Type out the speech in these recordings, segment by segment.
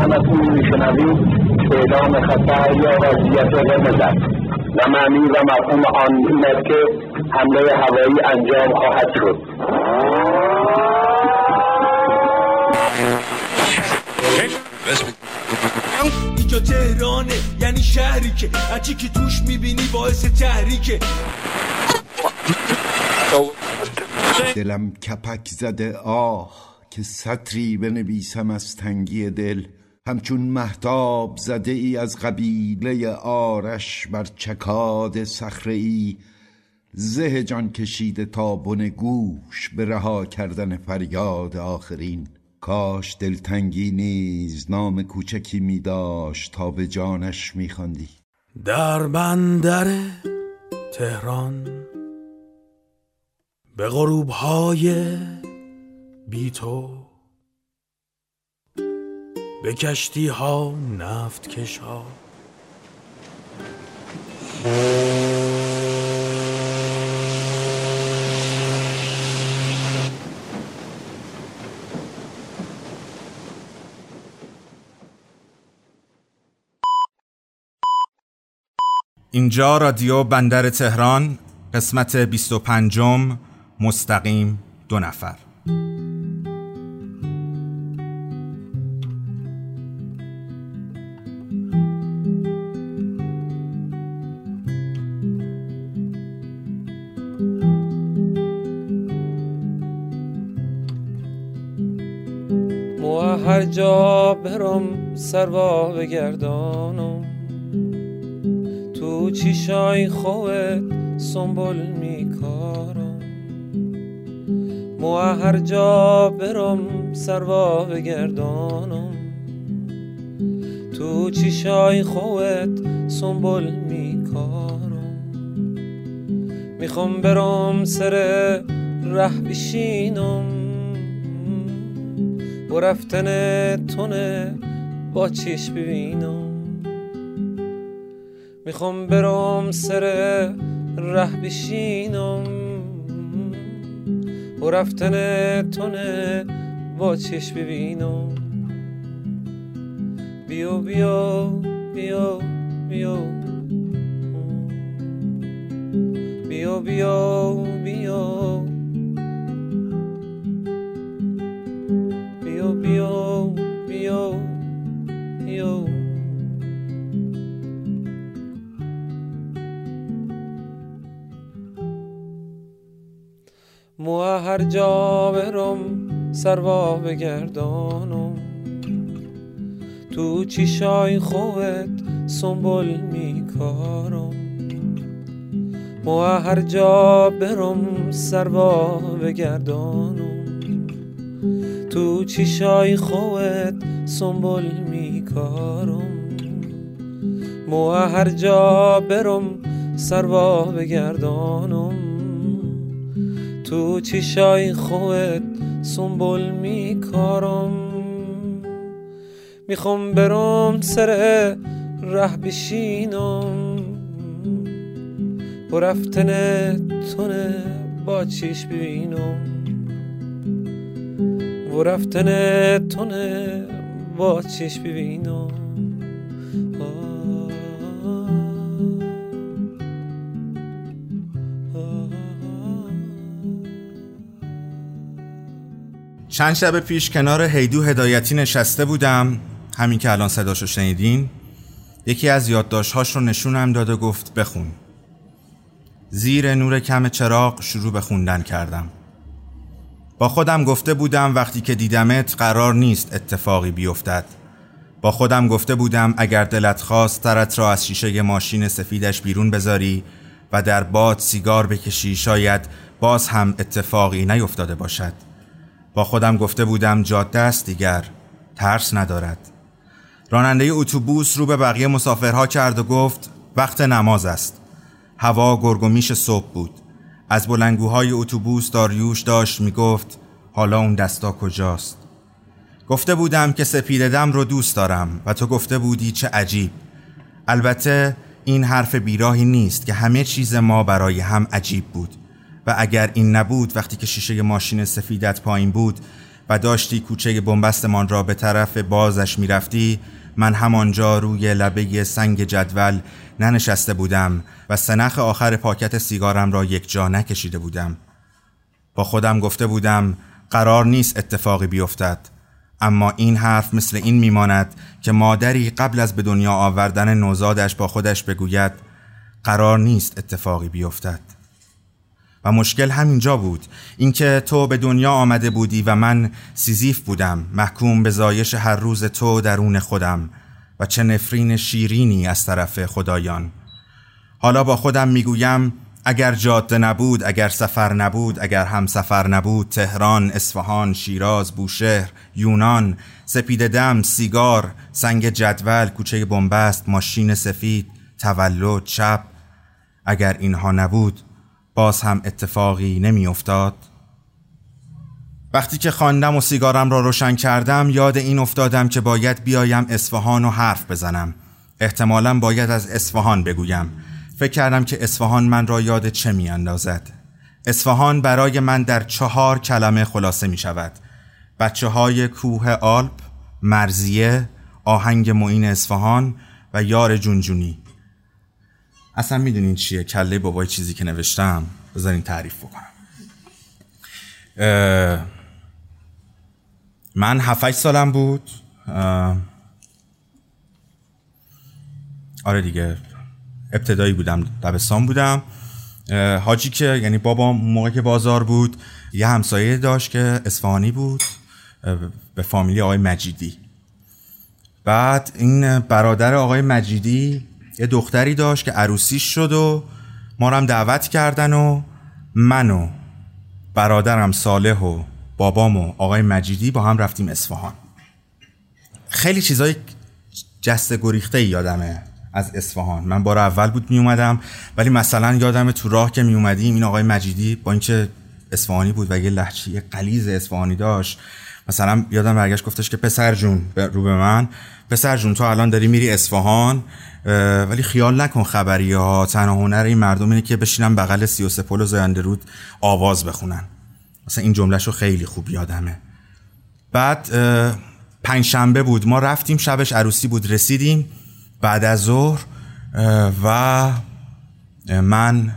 همتون میشنوید اعلام خطر یا وضعیت قرمز است و معنی و مفهوم آن این است که حمله هوایی انجام خواهد شد. اینجا تهرانه یعنی شهری که هرچی که توش می‌بینی باعث تحریکه. دلم کپک زده آه که سطری بنویسم از تنگی دل. همچون محتاب زده ای از قبیله آرش بر چکاد صخره ای زه جان کشیده تا بن گوش به رها کردن فریاد آخرین. کاش دلتنگی نیز نام کوچکی می داشت تا به جانش می خواندی. در بندر تهران به غروب های بی تو به کشتی ها نفت کش ها اینجا رادیو بندر تهران قسمت 25 مستقیم دو نفر. هر جا برم سروا بگردانم تو چیشای خوت سنبول میکارم. مو هر جا برم سروا بگردانم تو چیشای خوت سنبول میکارم. می‌خوام برم سر ره بشینم. با رفتن تونه با چیش ببینم می‌خوام برام سر ره بشینم. تو رفتن تونه با چش ببینم بیا بیا بیا بیا. بیا بیا بیا. هر جا برم سروا بگردانم. تو چیشای خوت سنبول میکارم. مو هر جا برم سروا بگردانم. تو چیشای خوت سنبول میکارم. مو هر جا برم سروا بگردانم. تو چیشای خوت سنبول میکارم می‌خوام برم سر ره بشینم. و رفتن تونه با چیش ببینم. و رفتن تونه با چشم ببینم. چند شب پیش کنار هیدو هدایتی نشسته بودم همین که الان صداشو شنیدین. یکی از یادداشت‌هاش رو نشونم داد و گفت بخون. زیر نور کم چراغ شروع به خوندن کردم. با خودم گفته بودم وقتی که دیدمت قرار نیست اتفاقی بیفتد. با خودم گفته بودم اگر دلت خواست ترت را از شیشه ماشین سفیدش بیرون بذاری و در باد سیگار بکشی شاید باز هم اتفاقی نیفتاده باشد. با خودم گفته بودم جاده است دیگر ترس ندارد. راننده اتوبوس رو به بقیه مسافرها کرد و گفت وقت نماز است. هوا گرگومیش صبح بود. از بلنگوهای اتوبوس داریوش داشت می‌گفت حالا اون دستا کجاست؟ گفته بودم که سپیددم رو دوست دارم و تو گفته بودی چه عجیب. البته این حرف بیراهی نیست که همه چیز ما برای هم عجیب بود. و اگر این نبود وقتی که شیشه ماشین سفیدت پایین بود و داشتی کوچه بنبستمان را به طرف بازش می‌رفتی من همانجا روی لبه سنگ جدول ننشسته بودم و سنخ آخر پاکت سیگارم را یک جا نکشیده بودم. با خودم گفته بودم قرار نیست اتفاقی بیفتد. اما این حرف مثل این میماند که مادری قبل از به دنیا آوردن نوزادش با خودش بگوید قرار نیست اتفاقی بیفتد. و مشکل همینجا بود. اینکه تو به دنیا آمده بودی و من سیزیف بودم محکوم به زایش هر روز تو درون خودم و چه نفرین شیرینی از طرف خدایان. حالا با خودم می‌گویم اگر جاده نبود اگر سفر نبود اگر هم سفر نبود تهران اصفهان شیراز بوشهر یونان سپید دم سیگار سنگ جدول کوچه بنبست ماشین سفید تولد چپ اگر اینها نبود باز هم اتفاقی نمیافتاد. وقتی که خواندم و سیگارم را روشن کردم یاد این افتادم که باید بیایم اصفهان و حرف بزنم. احتمالا باید از اصفهان بگویم. فکر کردم که اصفهان من را یاد چه می اندازد اصفهان برای من در چهار کلمه خلاصه می شود بچه های کوه آلپ مرزیه آهنگ معین اصفهان و یار جونجونی. اصلا می‌دونین چیه. کله بابای چیزی که نوشتم بذارین تعریف بکنم. من هفت سالم بود. آره دیگه ابتدایی بودم دبستان بودم. حاجی که یعنی بابا موقع که بازار بود یه همسایه داشت که اصفهانی بود به فامیلی آقای مجیدی. بعد این برادر آقای مجیدی یه دختری داشت که عروسیش شد و ما هم دعوت کردن و من و برادرم صالح و بابام و آقای مجیدی با هم رفتیم اصفهان. خیلی چیزای جست گریخته یادمه از اصفهان. من بار اول بود می اومدم ولی مثلا یادم تو راه که می اومدیم این آقای مجیدی با اینکه اصفهانی بود و یه لحچه یه قلیز اصفهانی داشت مثلا یادم برگشت گفتش که پسر جون رو به من. پسر جون تو الان داری میری اصفهان ولی خیال نکن خبری ها تنها هنر این مردم اینه که بشینن بغل سی و سپل و زاینده رود آواز بخونن. مثلا این جملهشو خیلی خوب یادمه. بعد پنج شنبه بود. ما رفتیم شبش عروسی بود رسیدیم. بعد از ظهر و من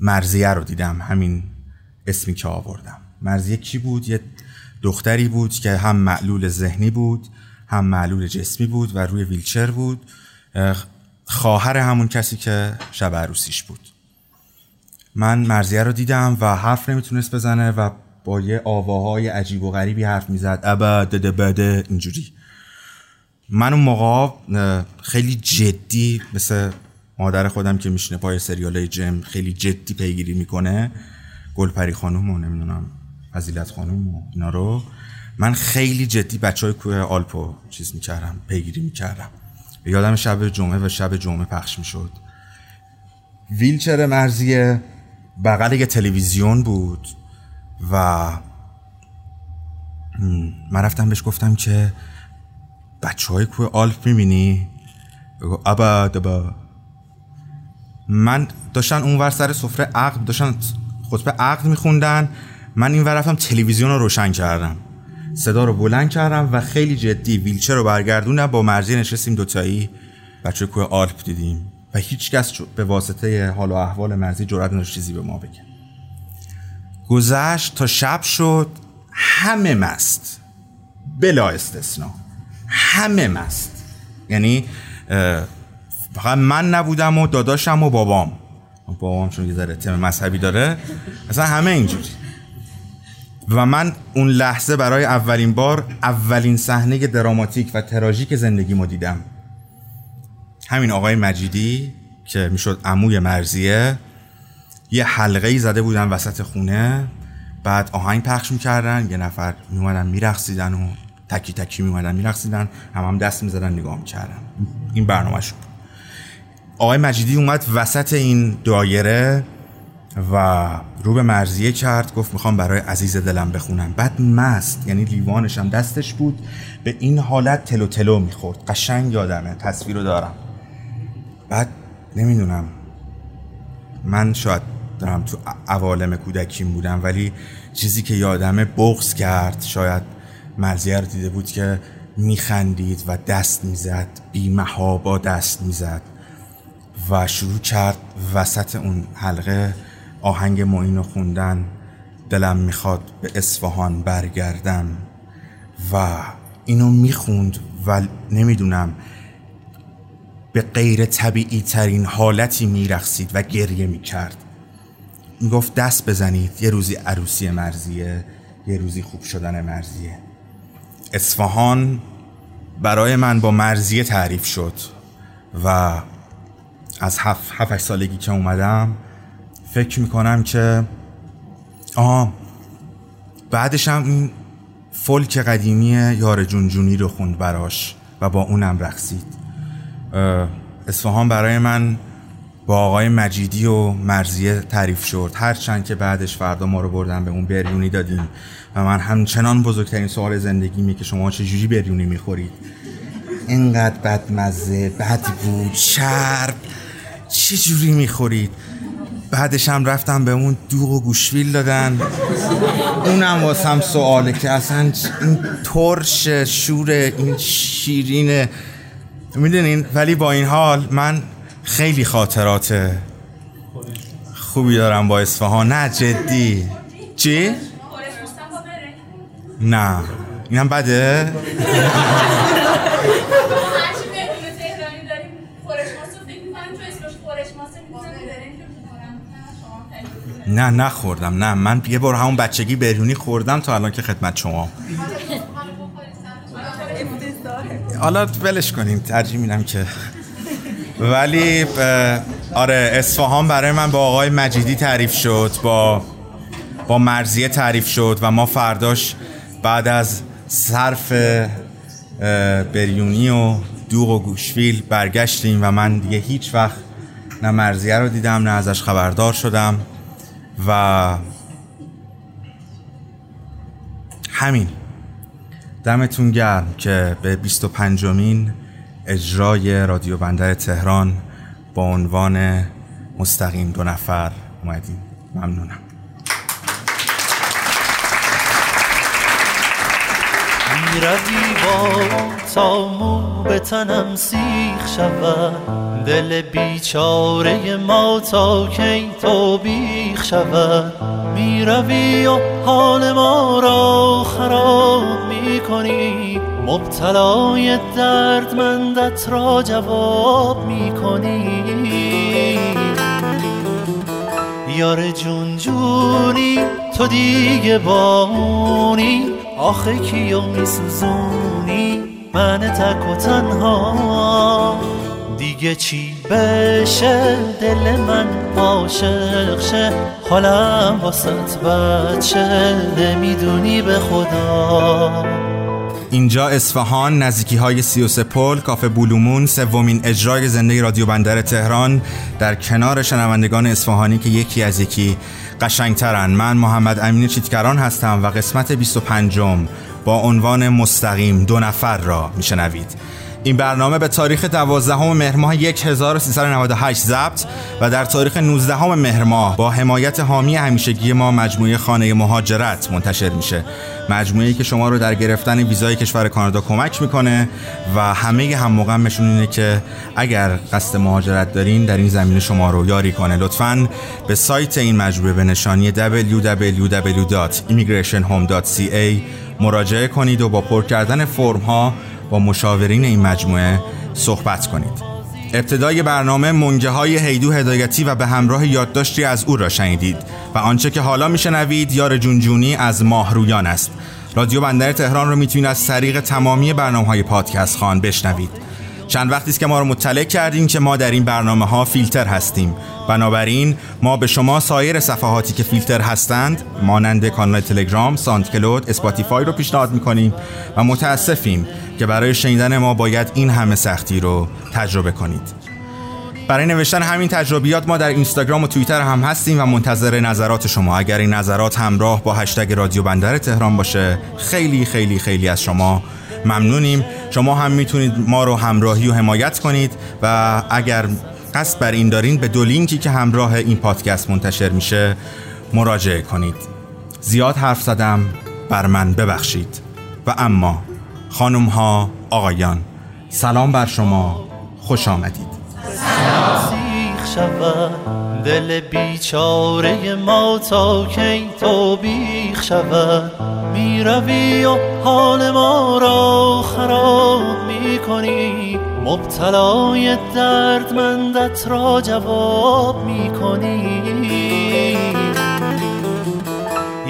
مرزیه رو دیدم همین اسمی که آوردم. مرزیه کی بود؟ یه دختری بود که هم معلول ذهنی بود. هم معلول جسمی بود و روی ویلچر بود. خواهر همون کسی که شب عروسیش بود. من مرزیه رو دیدم و حرف نمی‌تونست بزنه و با یه آواهای عجیب و غریبی حرف می‌زد. ابا دده بده اینجوری. من اون موقع خیلی جدی مثل مادر خودم که میشینه پای سریال جم خیلی جدی پیگیری می‌کنه. گلپری خانوم و نمی‌دونم فضیلت خانوم و اینا رو. من خیلی جدی بچه های کوه آلپو چیز می‌کردم پیگیری می‌کردم. یادم شب جمعه و شب جمعه پخش می‌شد. ویلچر مرزیه بغل یه تلویزیون بود و من رفتم بهش گفتم که بچه های کوه آلپ می‌بینی؟ ابا دبا. من داشتن اون ور سر سفره عقد داشتن خطبه عقد میخوندن. من این ور رفتم تلویزیون رو روشن کردم. صدا رو بلند کردم و خیلی جدی ویلچر رو برگردونم با مرزی نشستیم دوتایی. بچه کوه آلپ دیدیم و هیچ کس به واسطه حال و احوال مرزی جرأت نداشت چیزی به ما بگه. گذشت تا شب شد. همه مست. بلا استثنا. همه مست. یعنی فقط من نبودم و داداشم و بابام. بابام چون یه ذره تم مذهبی داره. اصلا همه اینجوری. و من اون لحظه برای اولین بار اولین صحنه دراماتیک و تراژیک زندگیمو دیدم. همین آقای مجیدی که می‌شد عموی مرزیه یه حلقه ای زده بودن وسط خونه بعد آهنگ پخش می‌کردن یه نفر میومدن میرقصیدن و تکی تکی میومدن میرقصیدن هم هم دست می‌زدن نگاه می‌کردن. این برنامه شد آقای مجیدی اومد وسط این دایره و رو به مرزیه کرد گفت می‌خوام برای عزیز دلم بخونم. بعد مست یعنی لیوانشم دستش بود به این حالت تلو تلو می‌خورد. قشنگ یادمه تصویر رو دارم. بعد نمی‌دونم من شاید دارم تو عوالم کودکیم بودم ولی چیزی که یادمه بغز کرد. شاید مرزیه رو دیده بود که میخندید و دست می‌زد بی با دست می‌زد و شروع کرد وسط اون حلقه آهنگ معین خوندن دلم می‌خواد به اصفهان برگردم. و اینو می‌خوند و نمی‌دونم به غیر طبیعی ترین حالتی میرخسید و گریه می‌کرد. می‌گفت دست بزنید یه روزی عروسی مرزیه یه روزی خوب شدن مرزیه. اصفهان برای من با مرزیه تعریف شد و از هفت, هفت سالگی که اومدم فکر می‌کنم که آه بعدش هم این فولک قدیمی یار جونجونی رو خوند براش و با اونم رقصید. اصفهان برای من با آقای مجیدی و مرزیه تعریف شد. هرچند که بعدش فردا ما رو بردن به اون بریونی دادیم و من همچنان بزرگترین سوال زندگیمی که شما چجوری بریونی می‌خورید اینقدر بدمزه بد بود شرب چجوری می‌خورید بعدش هم رفتم به اون دوغ و گوشویل دادن. اونم واسم سواله که اصلا این ترش شور این شیرینه. می‌دونین؟ ولی با این حال من خیلی خاطرات خوبی دارم با اصفهان. نه جدی. چی؟ نه. اینم بده؟ نه نخوردم نه. من یه بار همون بچگی بریونی خوردم تا الان که خدمت شما. حالا ولش کنیم ترجیح میدم که. ولی آره اصفهان برای من با آقای مجیدی تعریف شد با با مرزیه تعریف شد و ما فرداش بعد از صرف بریونی و دوغ و گوشویل برگشتیم و من دیگه هیچ وقت نه مرزیه رو دیدم نه ازش خبردار شدم. و همین. دمتون گرم که به 25 مین اجرای رادیو بندر تهران با عنوان مستقیم دو نفر اومدین ممنونم. می‌روی با تا مو به تنم سیخ شود. دل بیچاره ما تا کی تو بیخ شود. می‌روی و حال ما را خراب می‌کنی. مبتلای دردمندت را جواب می‌کنی. یار جون جونی تو دیگه بانی. آخه کیو میسوزونی؟ من تک و تنها. دیگه چی بشه؟ دل من عاشق شه. حالم واسط بچه نمی‌دونی به خدا. اینجا اصفهان نزدیکی های 33 پل کافه بولومون سومین اجرای زنده رادیو بندر تهران. در کنار شنوندگان اصفهانی که یکی از یکی قشنگترن. من محمد امین چیتکران هستم و قسمت 25 با عنوان مستقیم دو نفر را میشنوید. این برنامه به تاریخ 12 مهر ماه 1398 ضبط و در تاریخ 19 مهر ماه با حمایت حامی همیشگی ما مجموعه خانه مهاجرت منتشر میشه. مجموعه‌ای که شما رو در گرفتن ویزای کشور کانادا کمک می‌کنه و همه هم موقعمشون اینه که اگر قصد مهاجرت دارین در این زمینه شما رو یاری کنه. لطفاً به سایت این مجموعه به نشانی www.immigrationhome.ca مراجعه کنید و با پر کردن فرم ها با مشاورین این مجموعه صحبت کنید. ابتدای برنامه منگه های هیدو هدایتی و به همراه یادداشتی از او را شنیدید و آنچه که حالا میشنوید یار جونجونی از ماهرویان است. رادیو بندر تهران رو می‌تونید از طریق تمامی برنامه های پادکست خان بشنوید. چند وقتی است که ما رو مطلع کردیم که ما در این برنامه ها فیلتر هستیم. بنابراین ما به شما سایر صفحاتی که فیلتر هستند مانند کانال تلگرام، SoundCloud، Spotify رو پیشنهاد می‌کنیم و متاسفیم که برای شنیدن ما باید این همه سختی رو تجربه کنید. برای نوشتن همین تجربیات ما در اینستاگرام و توییتر هم هستیم و منتظر نظرات شما. اگر این نظرات همراه با هشتگ رادیو بندر تهران باشه خیلی خیلی خیلی از شما ممنونیم. شما هم می‌تونید ما رو همراهی و حمایت کنید و اگر قصد بر این دارین به دو لینکی که همراه این پادکست منتشر میشه مراجعه کنید. زیاد حرف زدم بر من ببخشید. و اما خانم ها آقایان سلام بر شما. خوش آمدید. دل بیچاره ما تا کی تو بیخ شود می‌روی و حال ما را خراب می‌کنی. مبتلای دردمندت را جواب می‌کنی.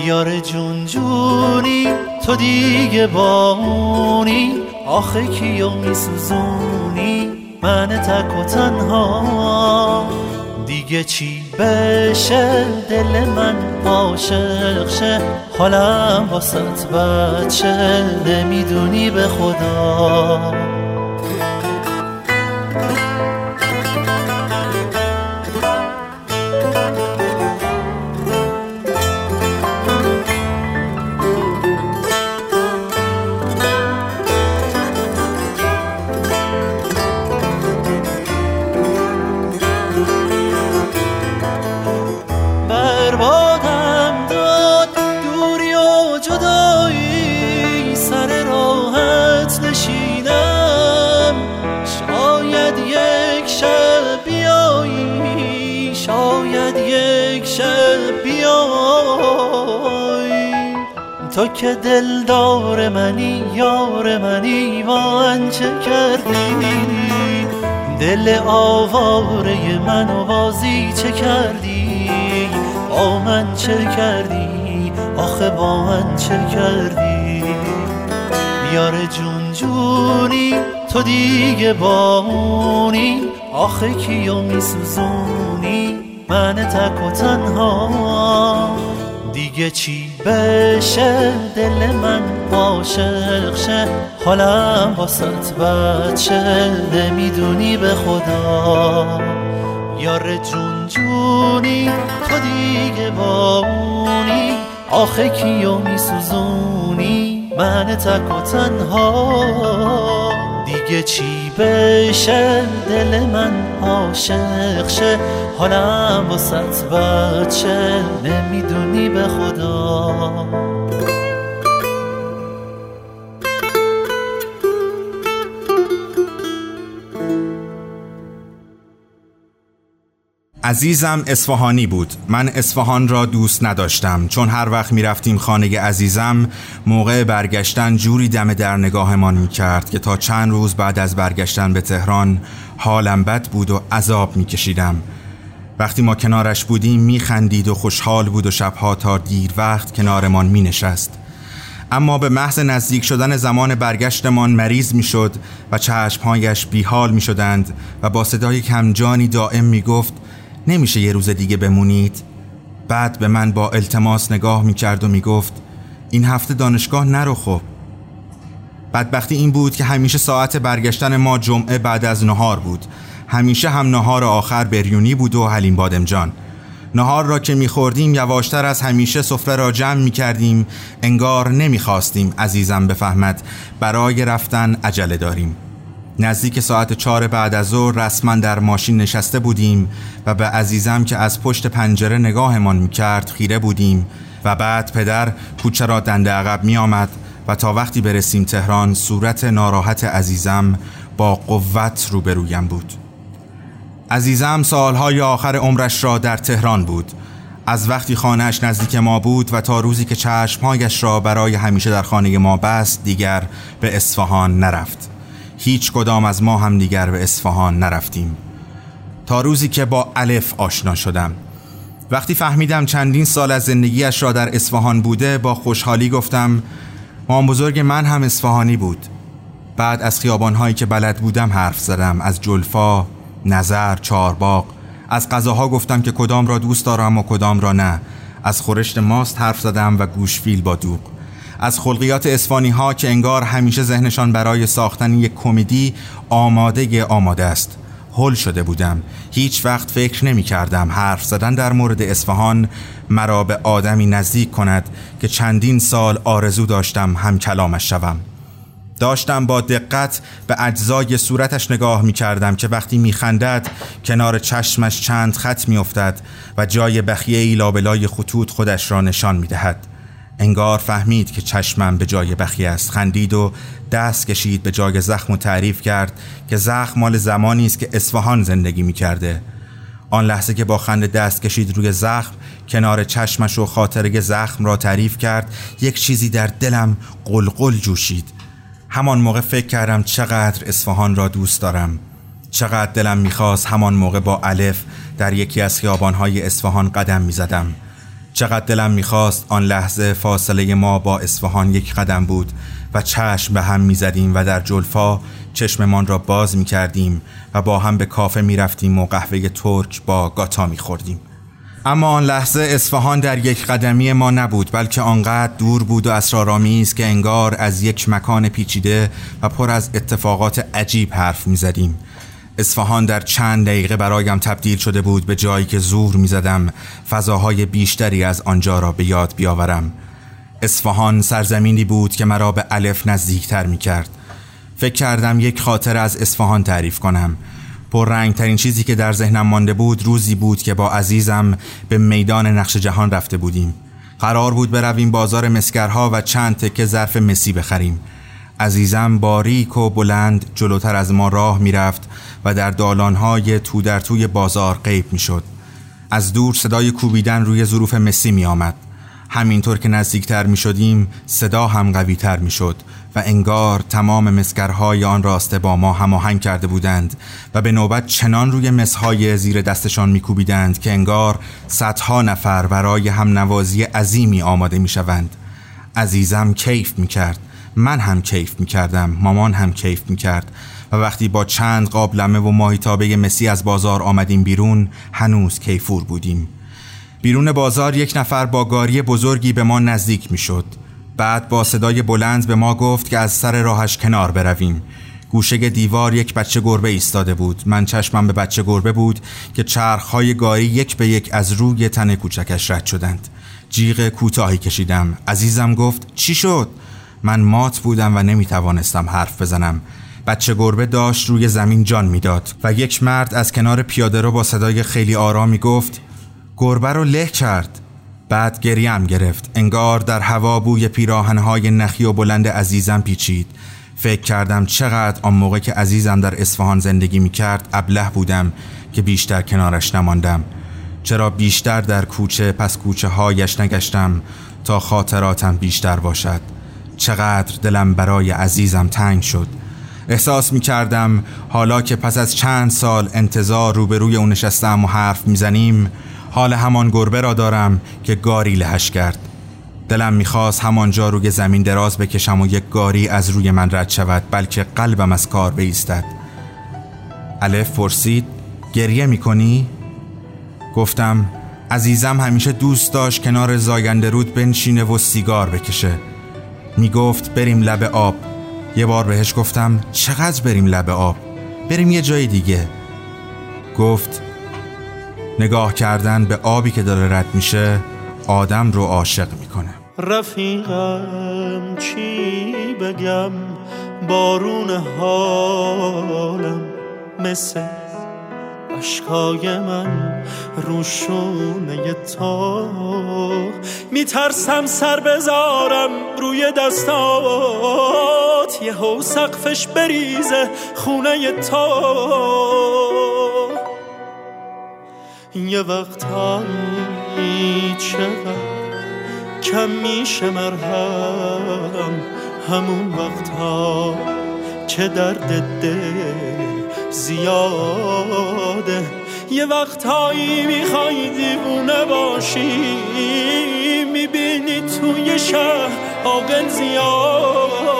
یار جون جونی تو دیگه بانی. آخه کیو میسوزونی؟ من تک و تنها. دیگه چی؟ بشه دل من عاشق شه. حالم واسط بچه. نمی‌دونی به خدا. که دلدار منی یار منی من چه کردی؟ دل آواره منو بازی چه کردی؟ با من چه کردی؟ آخه با من چه کردی؟ یار جون جونی تو دیگه بامونی آخه کیو میسوزونی؟ من تک و تنها. دیگه چی بشه دل من عاشق شه. حالم واسط بچه نمی‌دونی به خدا. یار جون جونی تو دیگه بامونی آخه کیو میسوزونی؟ من تک و تنها. دیگه چی بشه دل من عاشق شه. حالم واسط بچه نمی‌دونی به خدا. عزیزم اصفهانی بود. من اصفهان را دوست نداشتم. چون هر وقت می رفتیم خانه عزیزم موقع برگشتن جوری دم در نگاهمان می کرد که تا چند روز بعد از برگشتن به تهران حالم بد بود و عذاب می کشیدم وقتی ما کنارش بودیم می خندید و خوشحال بود و شبها تا دیر وقت کنارمان می نشست اما به محض نزدیک شدن زمان برگشتمان مریض می شد و چشمهایش بیحال می شدند و با صدای کمجانی دائم می گفت نمیشه یه روز دیگه بمونید. بعد به من با التماس نگاه می‌کرد و می‌گفت این هفته دانشگاه نرو خب. بدبختی این بود که همیشه ساعت برگشتن ما جمعه بعد از نهار بود. همیشه هم نهار آخر بریونی بود و حلیم بادمجان نهار را که میخوردیم یواشتر از همیشه سفره را جمع می‌کردیم. انگار نمی‌خواستیم عزیزم بفهمد برای رفتن عجله داریم. نزدیک ساعت چهار بعد از ظهر رسما در ماشین نشسته بودیم و به عزیزم که از پشت پنجره نگاهمان می‌کرد خیره بودیم و بعد پدر کوچه را دنده عقب می آمد و تا وقتی برسیم تهران صورت ناراحت عزیزم با قوت روبرویم بود. عزیزم سالهای آخر عمرش را در تهران بود. از وقتی خانهش نزدیک ما بود و تا روزی که چشمهایش را برای همیشه در خانه ما بست دیگر به اصفهان نرفت. هیچ کدام از ما هم دیگر به اصفهان نرفتیم. تا روزی که با الف آشنا شدم. وقتی فهمیدم چندین سال از زندگیش را در اصفهان بوده با خوشحالی گفتم مام بزرگ من هم اصفهانی بود. بعد از خیابانهایی که بلد بودم حرف زدم از جلفا، نظر، چارباق از غذاها گفتم که کدام را دوست دارم و کدام را نه. از خورشت ماست حرف زدم و گوشفیل با دوغ. از خلقیات اسفانی ها که انگار همیشه ذهنشان برای ساختن یک کمدی آماده آماده است. هل شده بودم. هیچ وقت فکر نمی کردم حرف زدن در مورد اصفهان مرا به آدمی نزدیک کند که چندین سال آرزو داشتم هم کلامش شوم. داشتم با دقت به اجزای صورتش نگاه می کردم که وقتی می خندد کنار چشمش چند خط می افتد و جای بخیه ای لابلای خطوط خودش را نشان می دهد. انگار فهمید که چشمم به جای بخیه است. خندید و دست کشید به جای زخم و تعریف کرد که زخم مال زمانی است که اصفهان زندگی می کرده. آن لحظه که با خنده دست کشید روی زخم کنار چشمش و خاطره زخم را تعریف کرد یک چیزی در دلم قلقل جوشید. همان موقع فکر کردم چقدر اصفهان را دوست دارم. چقدر دلم می‌خواست همان موقع با الف در یکی از خیابانهای اصفهان قدم می‌زدم. چقدر دلم می‌خواست آن لحظه فاصله ما با اصفهان یک قدم بود و چشم به هم می‌زدیم و در جلفا چشممان را باز می‌کردیم و با هم به کافه می‌رفتیم و قهوه ترک با گاتا میخوردیم. اما آن لحظه اصفهان در یک قدمی ما نبود بلکه آنقدر دور بود و اسرارآمیز که انگار از یک مکان پیچیده و پر از اتفاقات عجیب حرف می‌زدیم. اصفهان در چند دقیقه برایم تبدیل شده بود به جایی که زور می‌زدم فضاهای بیشتری از آنجا را به یاد بیاورم. اصفهان سرزمینی بود که مرا به الف نزدیکتر می کرد فکر کردم یک خاطر از اصفهان تعریف کنم. رنگ ترین چیزی که در ذهنم مانده بود روزی بود که با عزیزم به میدان نقش جهان رفته بودیم. قرار بود برویم بازار مسکرها و چند تکه ظرف مسی بخریم. عزیزم باریک و بلند جلوتر از ما راه می‌رفت. و در دالانهای تو در توی بازار غیب می‌شد. از دور صدای کوبیدن روی ظروف مسی می آمد. همینطور که نزدیکتر می شدیم صدا هم قوی تر می شد و انگار تمام مسکرهای آن راسته با ما هماهنگ کرده بودند و به نوبت چنان روی مسهای زیر دستشان میکوبیدند که انگار صدها نفر برای هم نوازی عظیمی آماده می شوند. عزیزم کیف می کرد من هم کیف می کردم مامان هم کیف می کرد و وقتی با چند قاب لمه و ماهیتابه مسی از بازار آمدیم بیرون هنوز کیفور بودیم. بیرون بازار یک نفر با گاری بزرگی به ما نزدیک می شد بعد با صدای بلند به ما گفت که از سر راهش کنار برویم. گوشه دیوار یک بچه گربه ایستاده بود. من چشمم به بچه گربه بود که چرخهای گاری یک به یک از روی تن کوچکش رد شدند. جیغ کوتاهی کشیدم. عزیزم گفت چی شد؟ من مات بودم و نمی توانستم حرف بزنم. بچه گربه داشت روی زمین جان می‌داد و یک مرد از کنار پیاده رو با صدای خیلی آرامی گفت گربه رو له کرد. بعد گریم گرفت. انگار در هوا بوی پیراهنهای نخی و بلند عزیزم پیچید. فکر کردم چقدر آن موقع که عزیزم در اصفهان زندگی می کرد ابله بودم که بیشتر کنارش نماندم. چرا بیشتر در کوچه پس کوچه هایش نگشتم تا خاطراتم بیشتر باشد؟ چقدر دلم برای عزیزم تنگ شد. احساس می کردم حالا که پس از چند سال انتظار روبروی اون نشستم و حرف می‌زنیم حال همان گربه را دارم که گاری لهش کرد. دلم می‌خواست همانجا روی زمین دراز بکشم و یک گاری از روی من رد شود بلکه قلبم از کار بیستد الف پرسید گریه می‌کنی؟ گفتم عزیزم همیشه دوست داشت کنار زاینده رود بنشینه و سیگار بکشه. می‌گفت بریم لب آب. یه بار بهش گفتم چقدر بریم لب آب؟ بریم یه جای دیگه. گفت نگاه کردن به آبی که داره رد میشه آدم رو عاشق می‌کنه. رفیقم چی بگم؟ بارون حالم مثل عشقای من روشونه تا میترسم سر بذارم روی دستات یه هو سقفش بریزه خونه تا یه وقتایی چقدر کم میشه مرهم همون وقتا که درد دل زیاده. یه وقتهایی می‌خوای دیوونه باشی می‌بینی توی شهر آقل زیاده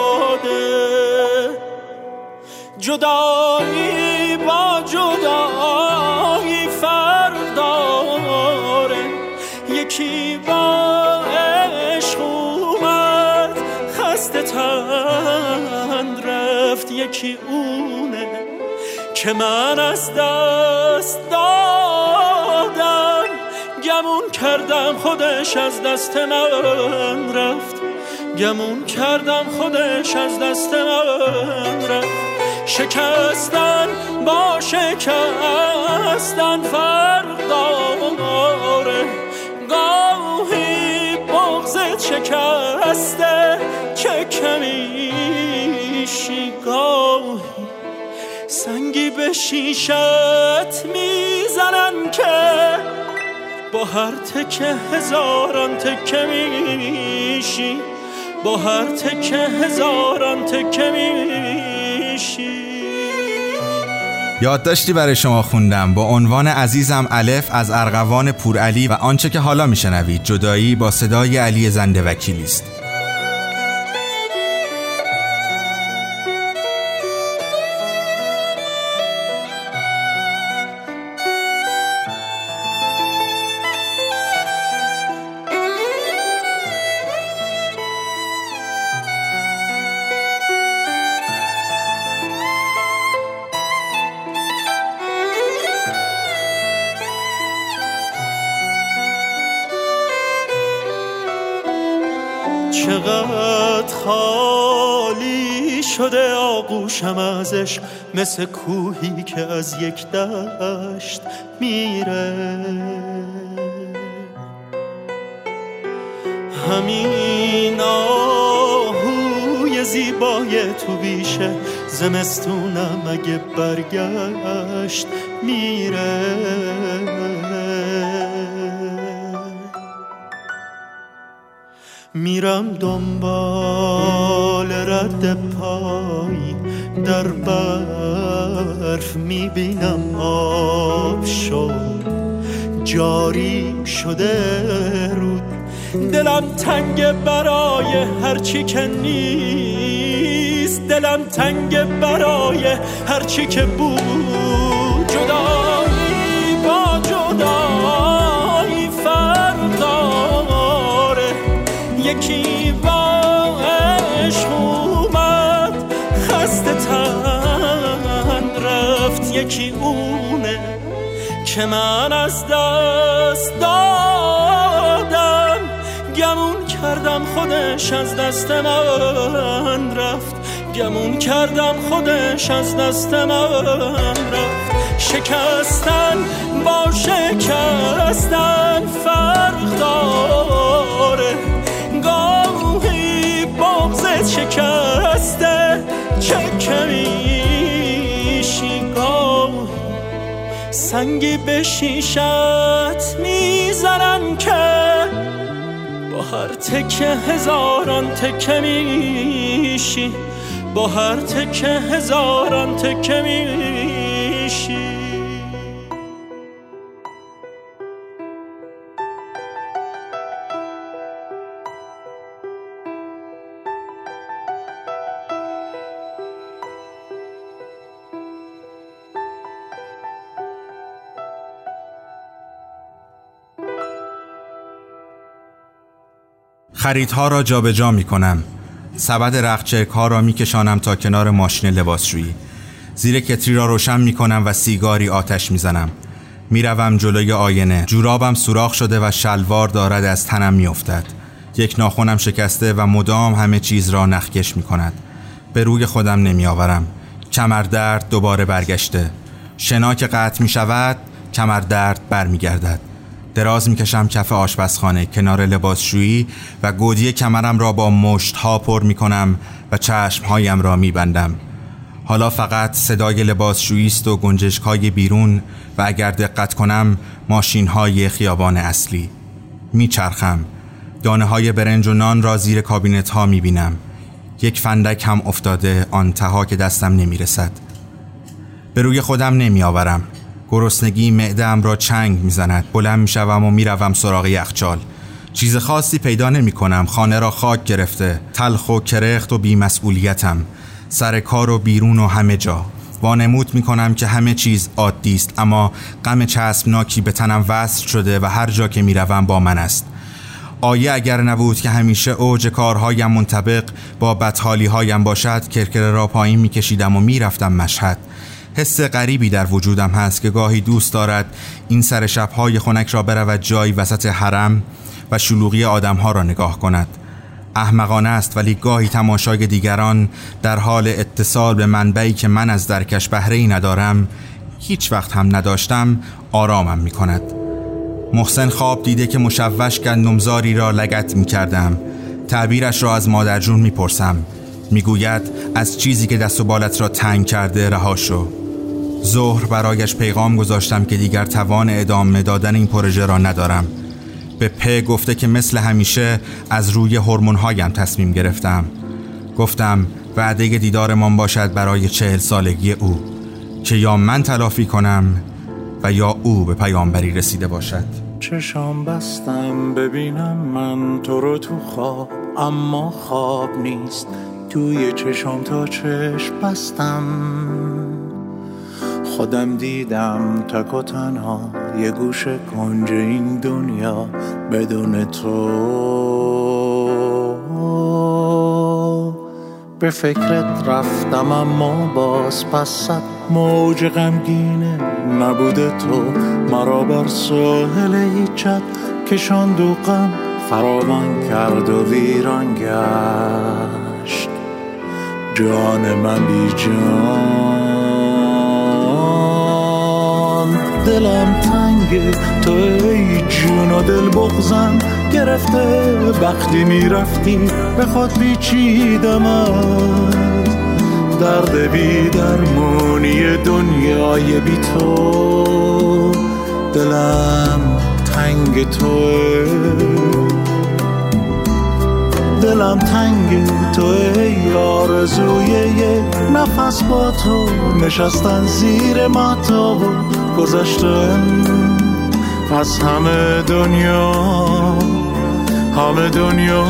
جدایی با جدایی فرق داره یکی با عشق اومد خسته تند رفت. یکی اونه که من از دست دادم. گمون کردم خودش از دست من رفت. گمون کردم خودش از دست من رفت. شکستن با شکستن فرق داره گاهی بغزت شکسته که کمیشی سنگی به شیشت می‌زنن که با هر تکه هزاران تکه میشی. با هر تکه هزاران تکه میشی. یادداشتی برای شما خوندم؟ با عنوان عزیزم الف از ارغوان پورعلی و آنچه که حالا میشنوید جدایی با صدای علی زنده وکیلی است ازش مثل کوهی که از یک دشت میره. همین آهوی زیبای تو بیشه زمستونم اگه برگشت میره. میرم دنبال رد پای در برف می‌بینم آب شد جاری شده رود. دلم تنگ برای هرچی که نیست. دلم تنگ برای هرچی که بود. یکی با عشق اومد خسته تن رفت. یکی اونه که من از دست دادم گمون کردم خودش از دست من رفت. گمون کردم خودش از دست من رفت. شکستن با شکستن فرق داره شکسته چه کمیشی گاهی سنگی به شیشت می‌زنن که با هر تکه هزاران تکه میشی. با هر تکه هزاران تکه میشی. خریدها را جابجا جا می کنم سبد رخچرک ها را می کشانم تا کنار ماشین لباسشویی. زیر کتری را روشن می کنم و سیگاری آتش می زنم می روم جلوی آینه. جورابم سوراخ شده و شلوار دارد از تنم می افتد. یک ناخونم شکسته و مدام همه چیز را نخکش می کند به روی خودم نمی آورم کمر درد دوباره برگشته. شنا که قطع می شود کمر درد بر می گردد دراز می‌کشم کف آشپزخانه کنار لباسشویی و گودی کمرم را با مشت ها پر می‌کنم و چشمهایم را میبندم. حالا فقط صدای لباسشویی است و گنجشک های بیرون و اگر دقت کنم ماشین های خیابان اصلی. میچرخم. دانه های برنج و نان را زیر کابینت ها می‌بینم. یک فندک هم افتاده آن تها که دستم نمی‌رسد. به روی خودم نمیآورم. گرسنگی معدم را چنگ می‌زند. بلند می‌شوم و می‌روم سراغ یخچال. چیز خاصی پیدا نمی کنم خانه را خاک گرفته. تلخ و کرخت و بیمسئولیتم. سر کار و بیرون و همه جا. وانمود می کنم که همه چیز عادی است اما غم چسبناکی به تنم وصل شده و هر جا که می‌روم با من است. آیه اگر نبود که همیشه اوج کارهایم منطبق با بدحالی هایم باشد کرکره را پایین میکشیدم و می‌رفتم مشهد. حس غریبی در وجودم هست که گاهی دوست دارد این سر شبهای خنک را برود جایی وسط حرم و شلوغی آدمها را نگاه کند. احمقانه است ولی گاهی تماشای دیگران در حال اتصال به منبعی که من از درکش بهره ای ندارم هیچ وقت هم نداشتم آرامم می کند محسن خواب دیده که مشوش گندمزاری را لگت می کردم تعبیرش را از مادرجون می پرسم می گوید از چیزی که دست و بالت را تنگ کرده رها شو. ظهر برایش پیغام گذاشتم که دیگر توان ادامه دادن این پروژه را ندارم. به په گفته که مثل همیشه از روی هورمون‌هایم تصمیم گرفتم. گفتم وعده دیدارمان باشد برای چهل سالگی او که یا من تلافی کنم و یا او به پیامبری رسیده باشد. چشام بستم ببینم من تو رو تو خواب اما خواب نیست. توی چشام تا چشم بستم. خودم دیدم تک و تنها یه گوش کنج این دنیا بدون تو. به فکرت رفتم اما باز پست موج غمگینه نبوده تو. مرا بر ساحل ایچت کشاند و غم فراوان کرد و ویران گشت. جان من بی جان. دلم تنگ تو ای جون و دل بغزم. گرفته وقتی می‌رفتی به خود بیچیدم درد بی درمونی دنیای بی تو. دلم تنگ توه. دلم تنگ تو ای آرزوی یه نفس با تو نشستن زیر ماتا و گذشتن. از همه دنیا همه دنیا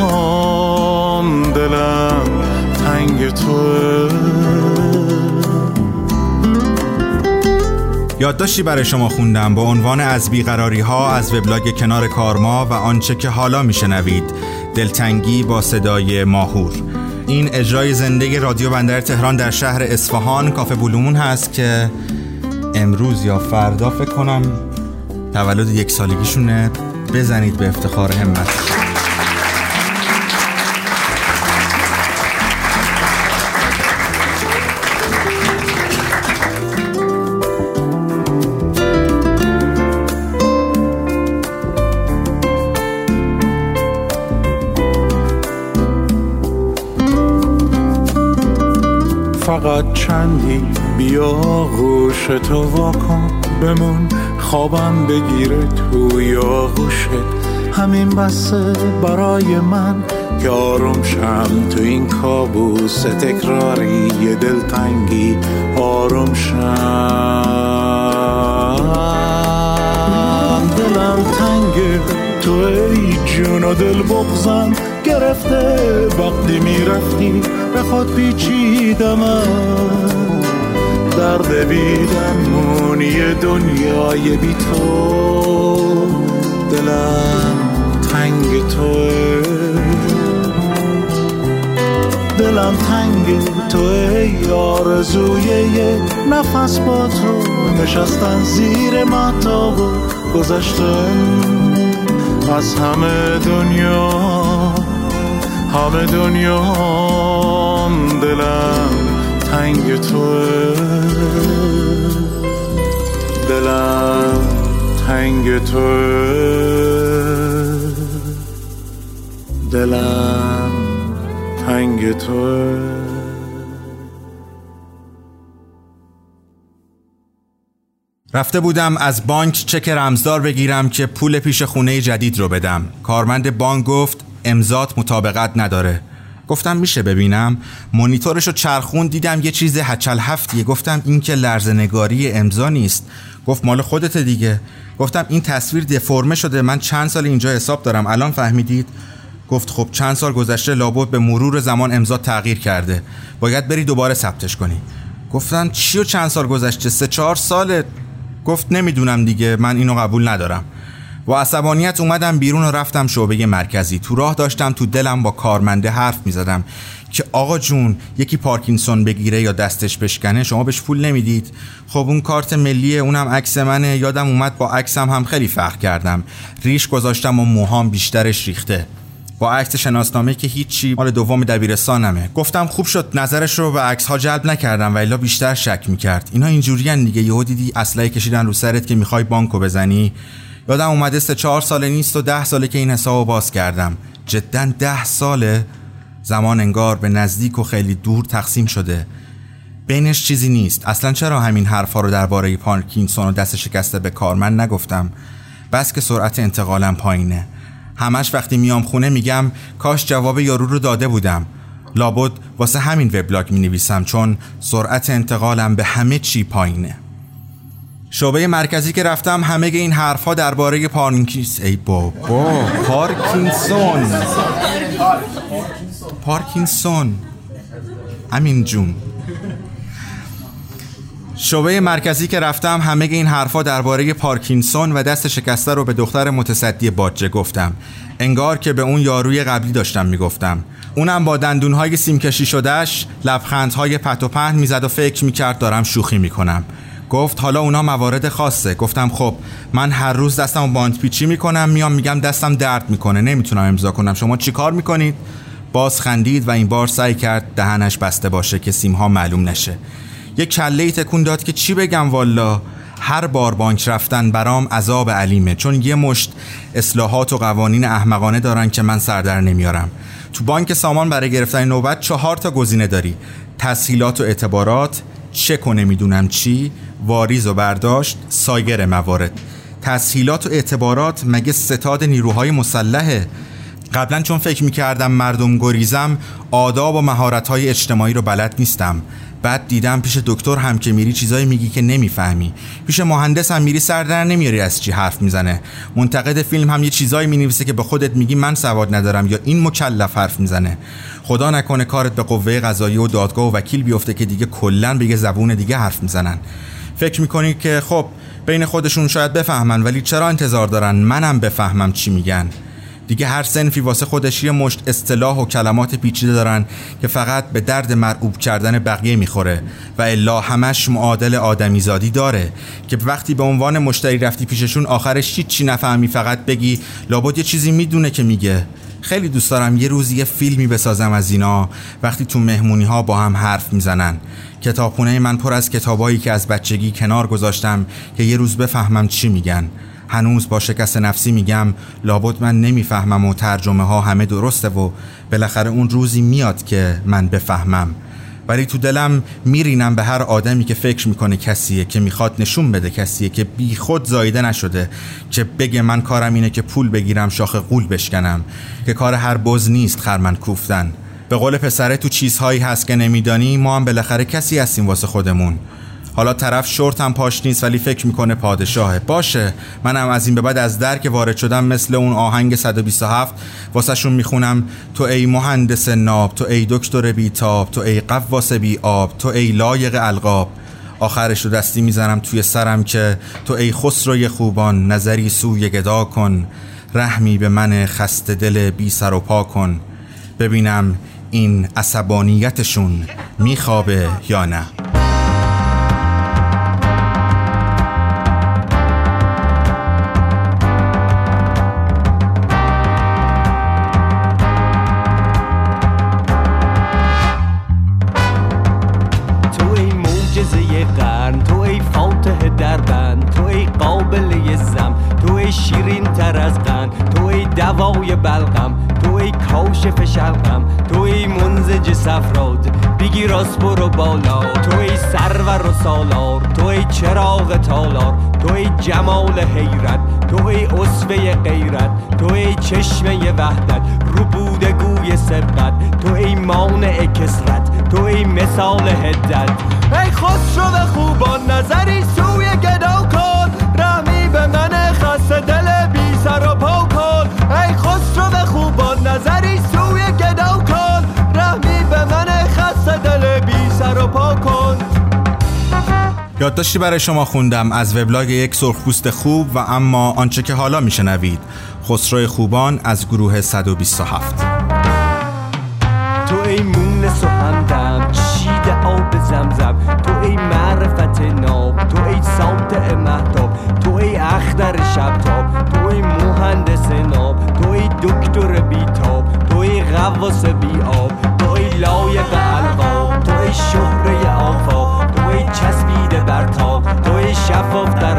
دلم تنگ توه. یادداشتی برای شما خوندم با عنوان از بیقراری ها از وبلاگ کنار کارما و آنچه که حالا میشنوید. دلتنگی با صدای ماهور. این اجرای زنده رادیو بندر تهران در شهر اصفهان کافه بلومون هست که امروز یا فردا فکر کنم تولد یک سالگیشونه. بزنید به افتخار همت. چندی بیا گوش تو واکن. بمون خوابم بگیره توی آغوشت. همین بسه برای من. که آروم شم تو این کابوس تکراری دلتنگی. آروم شم. دلم تنگه. تو ای جون و دل بغزم گرفته وقتی می‌رفتی به خود پیچیدم. درد بی درمونی دنیای بی تو. دلم تنگ توه. دلم تنگ تو ای آرزوی یه نفس با تو. نشستن زیر متا و گذشتن از همه دنیا همه دنیا دلم تنگ توه. دلم تنگ توه. دلم تنگ توه. رفته بودم از بانک چک رمزدار بگیرم که پول پیش خونه جدید رو بدم. کارمند بانک گفت امضات مطابقت نداره. گفتم میشه ببینم. مونیتورش رو چرخون دیدم یه چیز هچل هفتیه. گفتم این که لرزنگاری امضا نیست. گفت مال خودت دیگه. گفتم این تصویر دفرمه شده. من چند سال اینجا حساب دارم. الان فهمیدید. گفت خب چند سال گذشته لابد به مرور زمان امضا تغییر کرده. باید بری دوباره ثبتش کنی. گفتم چی و چند سال گذشته؟ سه چهار ساله. گفت نمی‌دونم دیگه. من اینو قبول ندارم. با عصبانیت اومدم بیرون و رفتم شعبه مرکزی. تو راه داشتم تو دلم با کارمنده حرف می‌زدم که آقا جون یکی پارکینسون بگیره یا دستش بشکنه شما بهش پول نمی‌دید. خب اون کارت ملیه اونم عکس منه. یادم اومد با عکسم هم خیلی فخر کردم. ریش گذاشتم و موهام بیشترش ریخته. با عکس شناسنامه که هیچی مال دوم دبیرستانمه. گفتم خوب شد نظرش رو به عکس ها جلب نکردم و الا بیشتر شک می‌کرد. اینا اینجوریان دیگه. یهو دیدی اسلحه کشیدن رو سرت که می‌خوای بانکو بزنی. یادم اومده سه چهار ساله نیست و ده ساله که این حسابو باز کردم. جدا ده ساله زمان انگار به نزدیک و خیلی دور تقسیم شده. بینش چیزی نیست. اصلا چرا همین حرفا رو درباره پارکینسون و دست شکسته به کارمند نگفتم. بس که سرعت انتقالم پایینه. همش وقتی میام خونه میگم کاش جواب یارو رو داده بودم. لابد واسه همین وبلاگ می نویسم چون سرعت انتقالم به همه چی پایینه. شعبه مرکزی که رفتم همه این حرفها درباره پارکینس ای بابا پارکینسون. پارکینسون. امین جون. شعبه مرکزی که رفتم همه این حرفا درباره پارکینسون و دست شکسته رو به دختر متصدی باجه گفتم. انگار که به اون یاروی قبلی داشتم می‌گفتم. اونم با دندونهای سیمکشی شدهش لبخندهای پت و پهن می‌زد و فکر می‌کرد دارم شوخی می‌کنم. گفت حالا اونا موارد خاصه. گفتم خب من هر روز دستم باند پیچی می‌کنم میام میگم دستم درد می‌کنه نمی‌تونم امضا کنم. شما چی کار می‌کنید؟ باز خندید و این بار سعی کرد دهنش بسته باشه که سیمها معلوم نشه. یک کله تکون داد که چی بگم والا؟ هر بار بانک رفتن برام عذاب علیمه. چون یه مشت اصلاحات و قوانین احمقانه دارن که من سردر نمیارم. تو بانک سامان برای گرفتن نوبت چهار تا گزینه داری. تسهیلات و اعتبارات چک و نمی‌دونم چی واریز و برداشت سایر موارد. تسهیلات و اعتبارات مگه ستاد نیروهای مسلحه؟ قبلا چون فکر می‌کردم مردم گریزم آداب و مهارت‌های اجتماعی رو بلد نیستم. بعد دیدم پیش دکتر هم که میری چیزایی میگی که نمی‌فهمی. پیش مهندس هم میری سر در نمیاری از چی حرف می‌زنه. منتقد فیلم هم یه چیزایی می‌نویسه که به خودت میگی من سواد ندارم یا این مکلف حرف می‌زنه. خدا نکنه کارت به قوه قضایی و دادگاه و وکیل بیفته که دیگه کلا به یه زبون دیگه حرف می‌زنن. فکر می‌کنی که خب بین خودشون شاید بفهمن ولی چرا انتظار دارن؟ منم بفهمم چی میگن. دیگه هر سنفی واسه خودش یه مشت اصطلاح و کلمات پیچیده دارن که فقط به درد مرعوب کردن بقیه می‌خوره و الا همش معادل آدمیزادی داره که وقتی به عنوان مشتری رفتی پیششون آخرش چی نفهمی فقط بگی لابد یه چیزی می‌دونه که میگه. خیلی دوست دارم یه روزی یه فیلمی بسازم از اینا. وقتی تو مهمونی ها با هم حرف می‌زنن. کتابخونه من پر از کتابایی که از بچگی کنار گذاشتم که یه روز بفهمم چی میگن. هنوز با شکست نفسی میگم لابد من نمی‌فهمم و ترجمه ها همه درسته و بالاخره اون روزی میاد که من بفهمم. ولی تو دلم میرینم به هر آدمی که فکر می‌کنه کسیه که می‌خواد نشون بده کسیه که بی خود زایده نشده که بگه من کارم اینه که پول بگیرم شاخ قول بشکنم که کار هر بز نیست خرمن کوفتن. به قول پسره تو چیزهایی هست که نمیدانی ما هم بالاخره کسی هستیم واسه خودمون. حالا طرف شورت هم پاش نیست ولی فکر می‌کنه پادشاهه. باشه منم از این به بعد از در که وارد شدم مثل اون آهنگ 127 واسه شون می‌خونم تو ای مهندس ناب تو ای دکتر بیتاب تو ای قواس بی آب تو ای لایق القاب. آخرش رو دستی می‌زنم توی سرم که تو ای خسروی خوبان نظری سوی گدا کن. رحمی به من خسته دل بی سر و پا کن. ببینم این عصبانیتشون میخوابه یا نه. چراغ تالار توی جمال حیرت توی اصفه غیرت توی چشمه وحدت رو بوده گوی سبقت توی مانع کسرت توی مثال هدت ای خسرو خوبان نظری سوی گدا کن رحمی به من خسته دل بی سر و پا یادداشتی برای شما خوندم از وبلاگ یک سرخپوست خوب و اما آنچه که حالا میشنوید. خسرو خوبان از گروه 127 تو ای مونس و همدم شید آب زمزم. تو ای معرفت ناب تو ای ساطع محتاب تو ای اختر شبتاب تو ای مهندس ناب. تو ای دکتر بیتاب قواس بی آب توی لایق القاب توی شهره آفاق توی شفاف در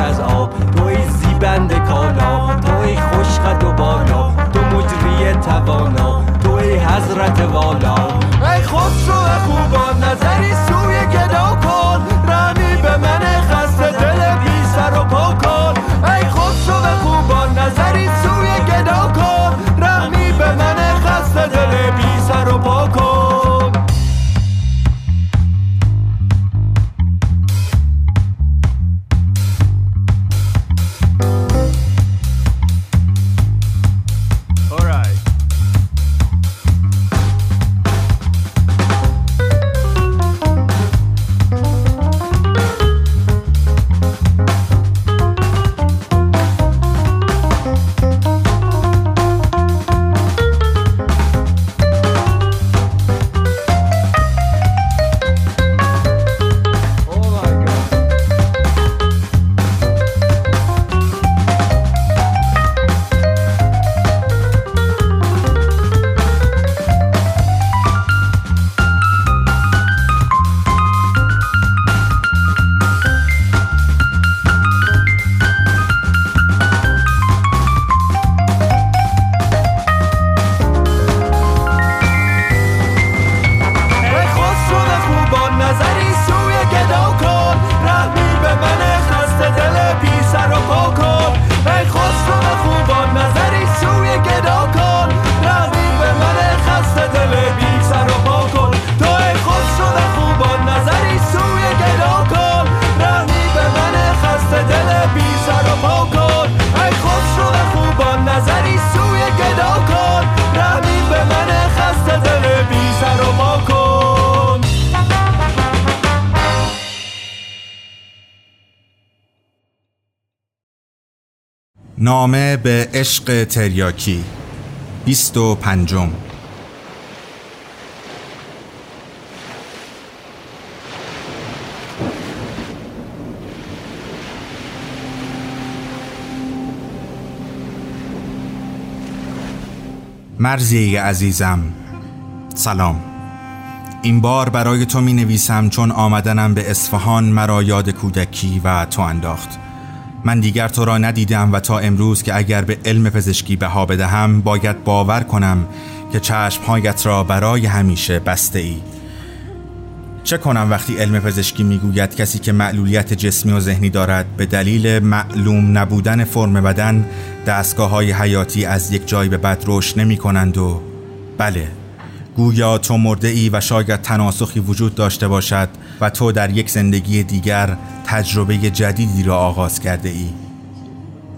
نامه به عشق تریاکی. بیست و پنجم. مرزی عزیزم سلام. این بار برای تو می نویسم چون آمدنم به اصفهان مرا یاد کودکی و تو انداخت. من دیگر تو را ندیدم و تا امروز که اگر به علم پزشکی بها بدهم باید باور کنم که چشمهایت را برای همیشه بسته ای چه کنم وقتی علم پزشکی می‌گوید کسی که معلولیت جسمی و ذهنی دارد به دلیل معلوم نبودن فرم بدن دستگاه های حیاتی از یک جای به بعد رشد نمی کنند و بله. گویا تو مرده ای و شاید تناسخی وجود داشته باشد و تو در یک زندگی دیگر تجربه جدیدی را آغاز کرده ای.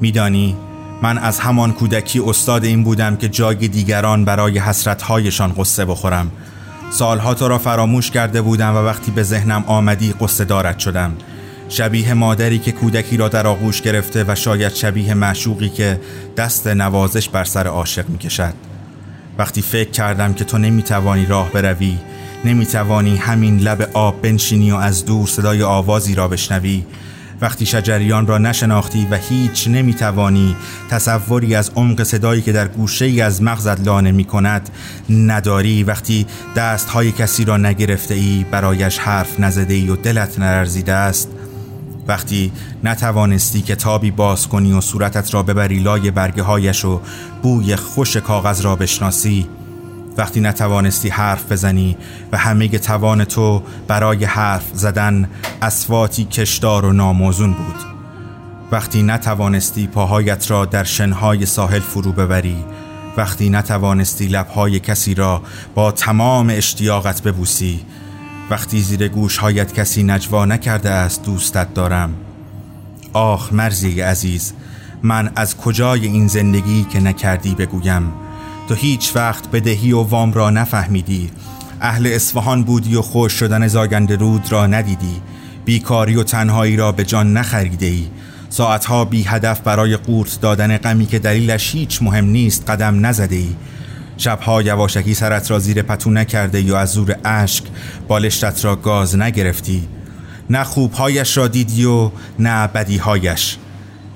میدانی من از همان کودکی استاد این بودم که جای دیگران برای حسرتهایشان قصه بخورم. سالها تو را فراموش کرده بودم و وقتی به ذهنم آمدی قصه دارد شدم. شبیه مادری که کودکی را در آغوش گرفته و شاید شبیه معشوقی که دست نوازش بر سر عاشق می کشد وقتی فکر کردم که تو نمی‌توانی راه بروی نمی‌توانی همین لب آب بنشینی و از دور صدای آوازی را بشنوی. وقتی شجریان را نشناختی و هیچ نمی‌توانی تصوری از عمق صدایی که در گوشه ای از مغزت لانه می کند نداری وقتی دست های کسی را نگرفته ای برایش حرف نزده ای و دلت نرزیده است وقتی نتوانستی کتابی باز کنی و صورتت را ببری لای برگه هایش و بوی خوش کاغذ را بشناسی وقتی نتوانستی حرف بزنی و همه توان تو برای حرف زدن اسواتی کشدار و ناموزون بود. وقتی نتوانستی پاهایت را در شنهای ساحل فرو ببری وقتی نتوانستی لبهای کسی را با تمام اشتیاقت ببوسی وقتی زیر گوشهایت کسی نجوا نکرده است دوستت دارم. آخ مرزی عزیز من از کجای این زندگی که نکردی بگویم؟ تو هیچ وقت بدهی و وام را نفهمیدی. اهل اصفهان بودی و خوش شدن زاگنده رود را ندیدی. بیکاری و تنهایی را به جان نخریده ای ساعتها بی هدف برای قورت دادن غمی که دلیلش هیچ مهم نیست قدم نزده ای شبها یواشکی سرت را زیر پتو نکرده یا از زور اشک بالشتت را گاز نگرفتی. نه خوبهایش را دیدی و نه بدیهایش.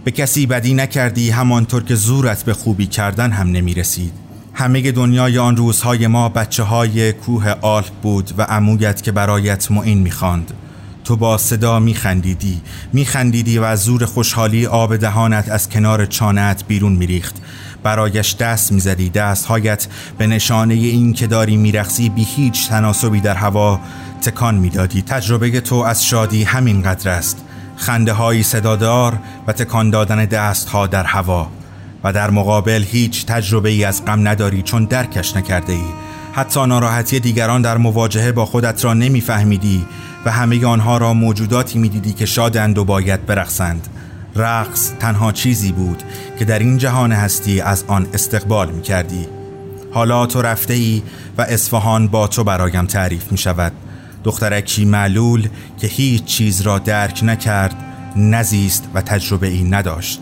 به کسی بدی نکردی همانطور که زورت به خوبی کردن هم نمی رسید همه دنیای آن روزهای ما بچه های کوه آلپ بود و عمویت که برایت معین می‌خواند. تو با صدا میخندیدی میخندیدی و از زور خوشحالی آب دهانت از کنار چانت بیرون میریخت. برایش دست می‌زدی دستهایت به نشانه این که داری میرخصی بی هیچ تناسبی در هوا تکان می‌دادی. تجربه تو از شادی همین قدر است. خنده های صدادار و تکان دادن دست ها در هوا. و در مقابل هیچ تجربه ای از غم نداری چون درکش نکرده ای حتی ناراحتی دیگران در مواجهه با خودت را نمیفهمیدی و همه آنها را موجوداتی می‌دیدی که شادند و باید برقصند. رقص تنها چیزی بود که در این جهان هستی از آن استقبال می کردی حالا تو رفته ای و اصفهان با تو برایم تعریف می شود دخترکی معلول که هیچ چیز را درک نکرد نزیست و تجربه ای نداشت.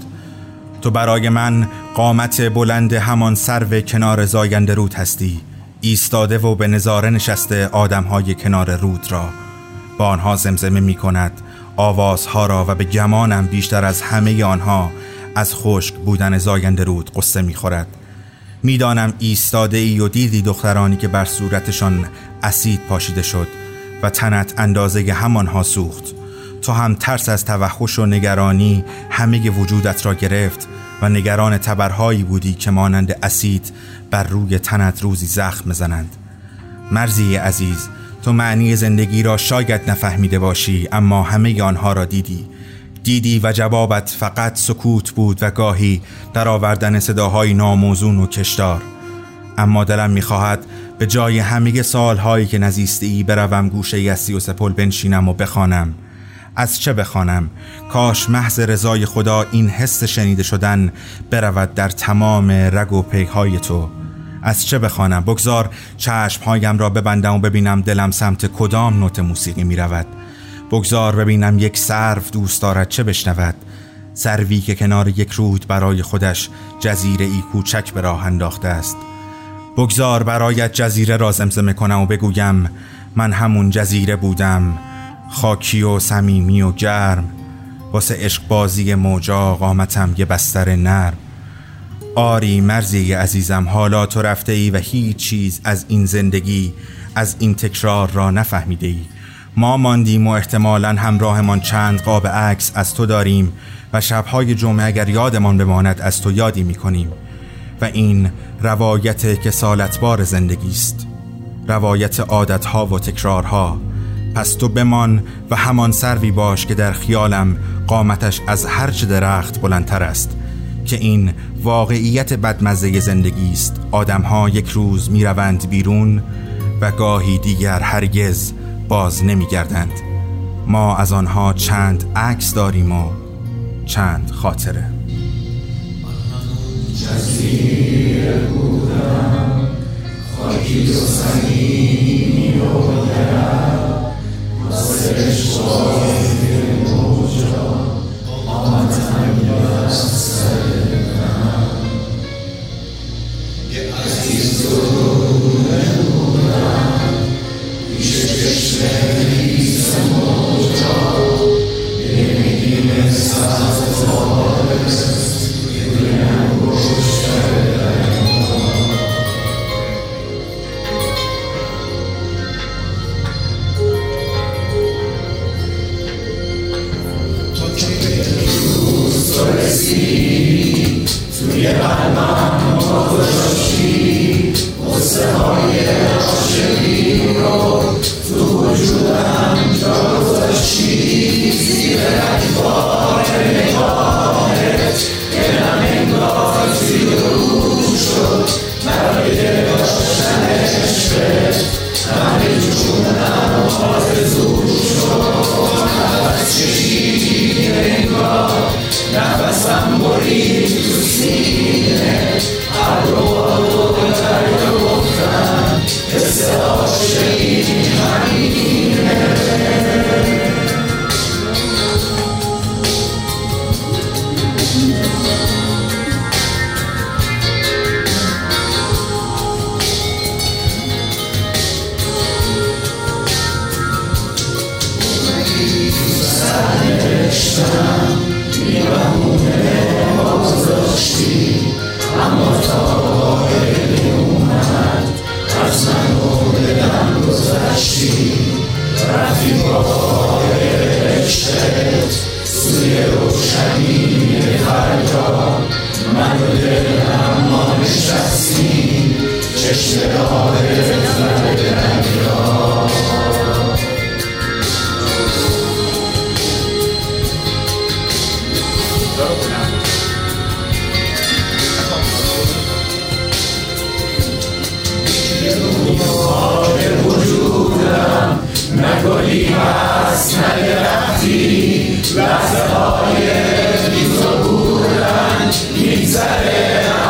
تو برای من قامت بلند همان سرو کنار زاینده رود هستی. ایستاده و به نظاره نشسته آدمهای کنار رود را. با آنها زمزمه می کند آوازها را و به گمانم بیشتر از همه آنها از خشک بودن زاینده رود قصه می خورد. می‌دانم ایستاده ای و دیدی دخترانی که بر صورتشان اسید پاشیده شد و تنت اندازه همانها سوخت. تو هم ترس از توخش و نگرانی همه وجودت را گرفت و نگران تبرهایی بودی که مانند اسید بر روی تنت روزی زخم بزنند. مرزی عزیز تو معنی زندگی را شاید نفهمیده باشی اما همه آنها را دیدی. دیدی و جوابت فقط سکوت بود و گاهی در آوردن صداهای ناموزون و کشدار. اما دلم می‌خواهد به جای همه سالهایی که نزیسته ای بروم گوشه یسی و سپل بنشینم و بخوانم. از چه بخوانم؟ کاش محض رضای خدا این حس شنیده شدن برود در تمام رگ و پیهای تو. از چه بخوانم؟ بگذار چشمهایم را ببندم و ببینم دلم سمت کدام نوت موسیقی می رود بگذار ببینم یک سرو دوست دارد چه بشنود. سروی که کنار یک رود برای خودش جزیره ای کوچک به راه انداخته است. بگذار برایت جزیره را زمزمه کنم و بگویم من همون جزیره بودم. خاکی و صمیمی و گرم. واسه عشق بازی موجا قامتم یه بستر نرم. آری مرزی عزیزم حالا تو رفته ای و هیچ چیز از این زندگی از این تکرار را نفهمیده ای ما ماندیم و احتمالا همراهمان چند قاب عکس از تو داریم و شبهای جمعه اگر یادمان بماند از تو یادی می‌کنیم. و این روایت که سالتبار زندگی است. روایت عادتها و تکرارها. پس تو بمان و همان سروی باش که در خیالم قامتش از هر چه درخت بلندتر است. که این واقعیت بدمزه زندگی است. آدمها یک روز می‌روند بیرون و گاهی دیگر هرگز باز نمیگردند. ما از آنها چند عکس داریم و چند خاطره. جزیره بودم خاکی و و سوی روشنی منو من و دل اما نشستیم چشم عارف نبودن را وجودم نه گلی هست نه درختی Ślad swoje, nic oburać, nic arena.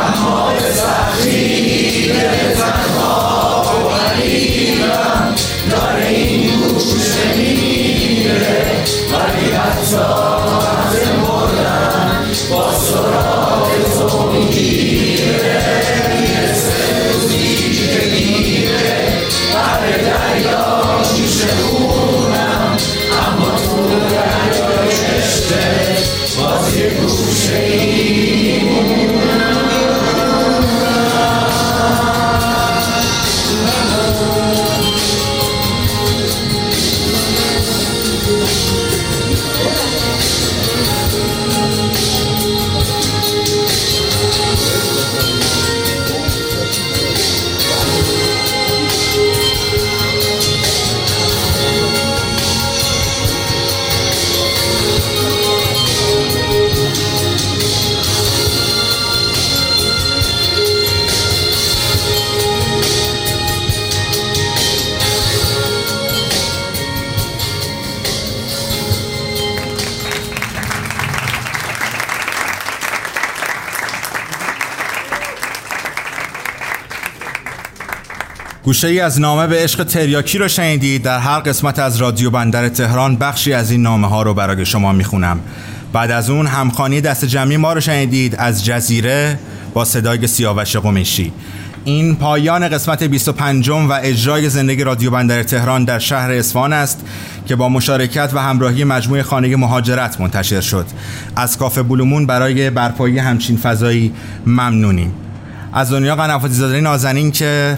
گوشه ای از نامه به عشق تریاکی رو شنیدید. در هر قسمت از رادیو بندر تهران بخشی از این نامه ها رو برای شما می‌خونم. بعد از اون همخانی دست جمعی ما رو شنیدید. از جزیره با صدای سیاوش قمیشی. این پایان قسمت 25 و اجرای زندگی رادیو بندر تهران در شهر اصفهان است که با مشارکت و همراهی مجموعه خانه مهاجرت منتشر شد. از کافه بلومون برای برپایی همچین فضایی ممنونیم. از دنیا قنفاتی زاده نازنین که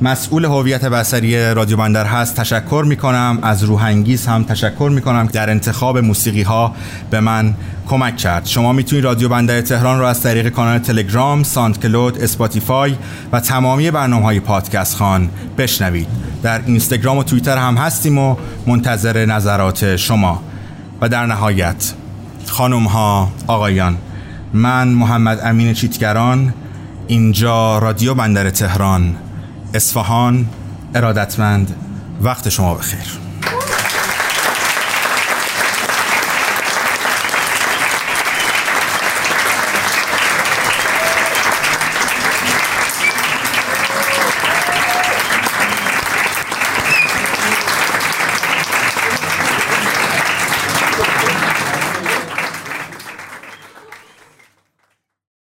مسئول هویت بصری رادیو بندر هست. تشکر می کنم از روحانگیز هم تشکر می کنم در انتخاب موسیقی ها به من کمک کرد. شما می‌تونید رادیو بندر تهران رو از طریق کانال تلگرام، SoundCloud، Spotify و تمامی برنامه های پادکست خوان بشنوید. در اینستاگرام و توییتر هم هستیم و منتظر نظرات شما. و در نهایت خانم ها آقایان من محمد امین چیتگران اینجا رادیو بندر تهران اصفهان ارادتمند. وقت شما بخیر.